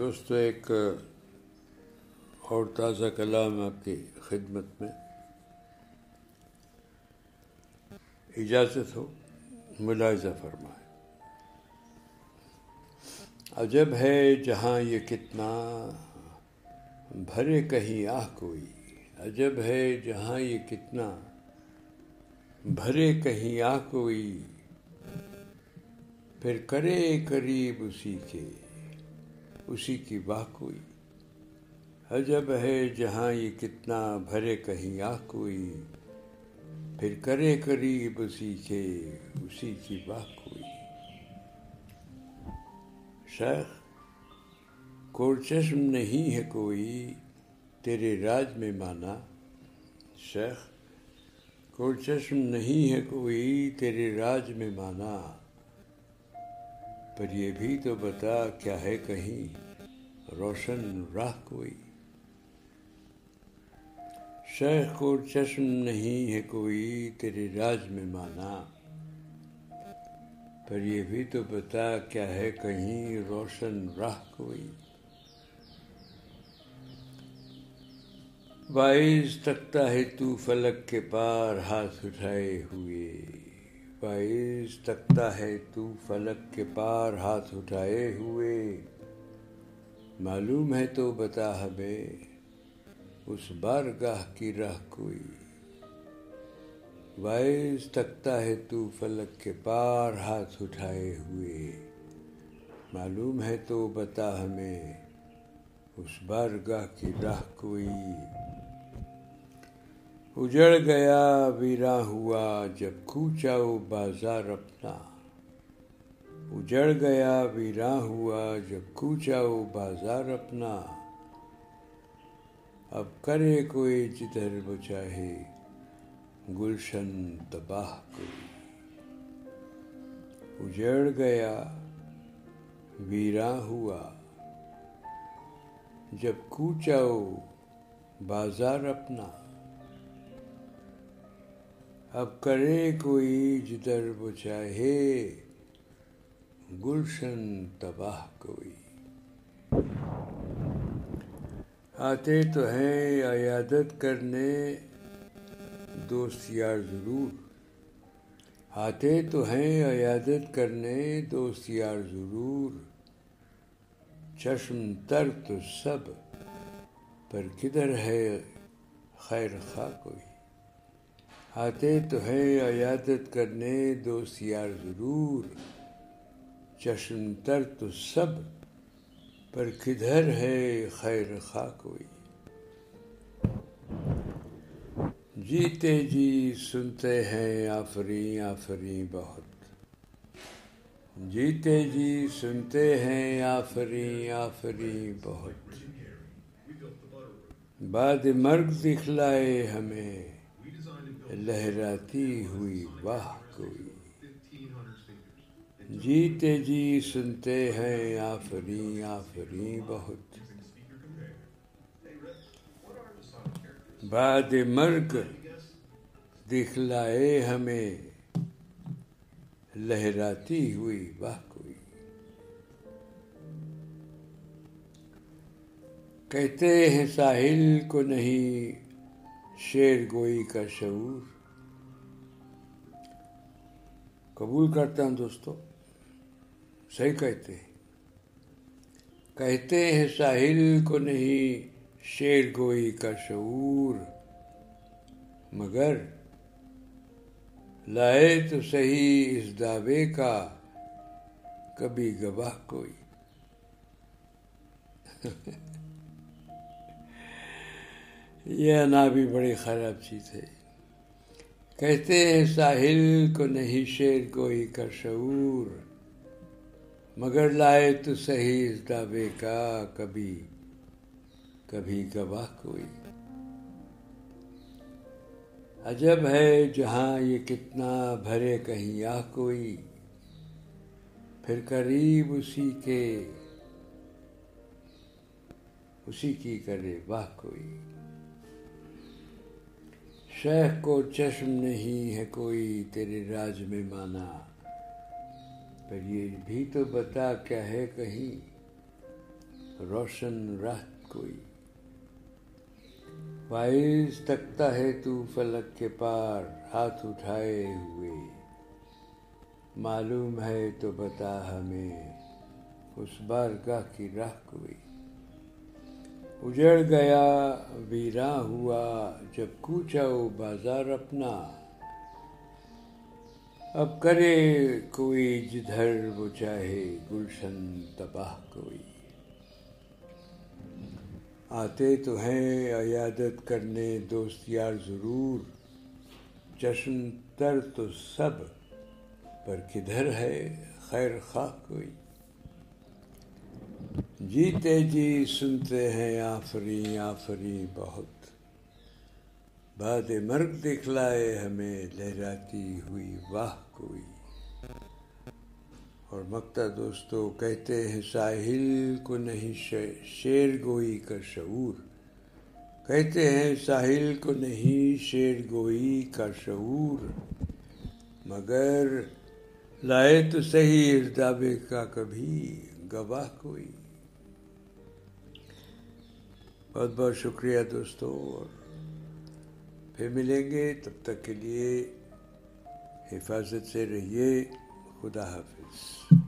دوستو ایک اور تازہ کلام آپ کی خدمت میں۔ اجازت ہو، ملاحظہ فرمائے عجب ہے جہاں یہ کتنا بھرے کہیں آہ کوئی۔ عجب ہے جہاں یہ کتنا بھرے کہیں آہ کوئی۔ پھر کرے قریب اسی کے۔ اسی کی واہ کوئی۔ عجب ہے جہاں یہ کتنا بھرے کہیں آ کوئی۔ پھر کرے قریب اسی کے اسی کی واہ کوئی۔ شیخ کو چشم نہیں ہے کوئی تیرے راج میں مانا۔ شیخ کو چشم نہیں ہے کوئی تیرے راج میں مانا۔ پر یہ بھی تو بتا کیا ہے کہیں روشن راہ کوئی۔ شیخ کو چشم نہیں ہے کوئی تیرے راج میں مانا۔ پر یہ بھی تو بتا کیا ہے کہیں روشن راہ کوئی۔ باعث تکتا ہے تو فلک کے پار ہاتھ اٹھائے ہوئے۔ باعث تکتا ہے تو فلک کے پار ہاتھ اٹھائے ہوئے۔ معلوم ہے تو بتا ہمیں اس بارگاہ کی راہ کوئی۔ باعث تکتا ہے تو فلک کے پار ہاتھ اٹھائے ہوئے۔ معلوم ہے تو بتا ہمیں اس بارگاہ کی راہ کوئی۔ اجڑ گیا ویراں ہوا، جب کوچاؤ بازار اپنا۔ اجڑ گیا ویراں ہوا، جب کوچاؤ بازار اپنا۔ اب کرے کوئی جدھر وہ چاہے، گلشن تباہ کوئی۔ اجڑ گیا ویراں ہوا۔ جب کوچاؤ بازار اپنا۔ اب کرے کوئی جدھر وہ چاہے۔ گلشن تباہ کوئی۔ آتے تو ہیں عیادت کرنے، دوست یار ضرور۔ آتے تو ہیں عیادت کرنے، دوست یار ضرور۔ چشم تر تو سب، پر کدھر ہے خیر خواہ کوئی؟ آتے تو ہیں عیادت کرنے دوست یار ضرور۔ چشم تر تو سب، پر کدھر ہے خیر خواہ کوئی؟ جیتے جی سنتے ہیں آفری آفری بہت۔ جیتے جی سنتے ہیں آفری آفری بہت۔ بعد مرگ دکھلائے ہمیں۔ لہراتی ہوئی واہ کوئی۔ جیتے جی سنتے ہیں آفری آفری بہت۔ بعد مرگ دکھلائے ہمیں لہراتی ہوئی واہ کوئی۔ کہتے ہیں ساحل کو نہیں شیر گوئی کا شعور۔ قبول کرتا ہوں دوستو، صحیح کہتے ہیں۔ کہتے ہیں ساحل کو نہیں، شیر گوئی کا شعور۔ مگر لائے تو صحیح اس دعوے کا، کبھی گواہ کوئی۔ یہ نا بھی بڑی خراب چیز ہے۔ کہتے ہیں ساحل کو نہیں، شیر کوئی کا شعور۔ مگر لائے تو صحیح اس دعوے کا کبھی کبھی گواہ کوئی۔ عجب ہے جہاں یہ کتنا بھرے کہیں آ کوئی۔ پھر قریب اسی کے، اسی کی کرے واہ کوئی۔ شیخ کو چشم نہیں ہے کوئی تیرے راج میں مانا۔ پر یہ بھی تو بتا کیا ہے کہیں روشن رہت کوئی۔ وائز تکتا ہے تو فلک کے پار ہاتھ اٹھائے ہوئے۔ معلوم ہے تو بتا ہمیں اس بارگاہ کی راہ کوئی۔ اجڑ گیا ویراں ہوا، جب کوچا وہ بازار اپنا۔ اب کرے کوئی جدھر، وہ چاہے گلشن تباہ کوئی۔ آتے تو ہیں عیادت کرنے دوست یار ضرور جشن تر تو سب، پر کدھر ہے خیر خواہ کوئی۔ جیتے جی سنتے ہیں آفری آفری بہت۔ باد مرگ دکھلائے ہمیں، لہراتی ہوئی واہ کوئی۔ اور مکتا دوستو، کہتے ہیں ساحل کو نہیں شیر گوئی کا شعور۔ کہتے ہیں ساحل کو نہیں، شیر گوئی کا شعور۔ مگر لائے تو صحیح ارتابے کا کبھی گواہ کوئی۔ بہت بہت شکریہ دوستو اور پھر ملیں گے، تب تک کے لیے حفاظت سے رہیے، خدا حافظ۔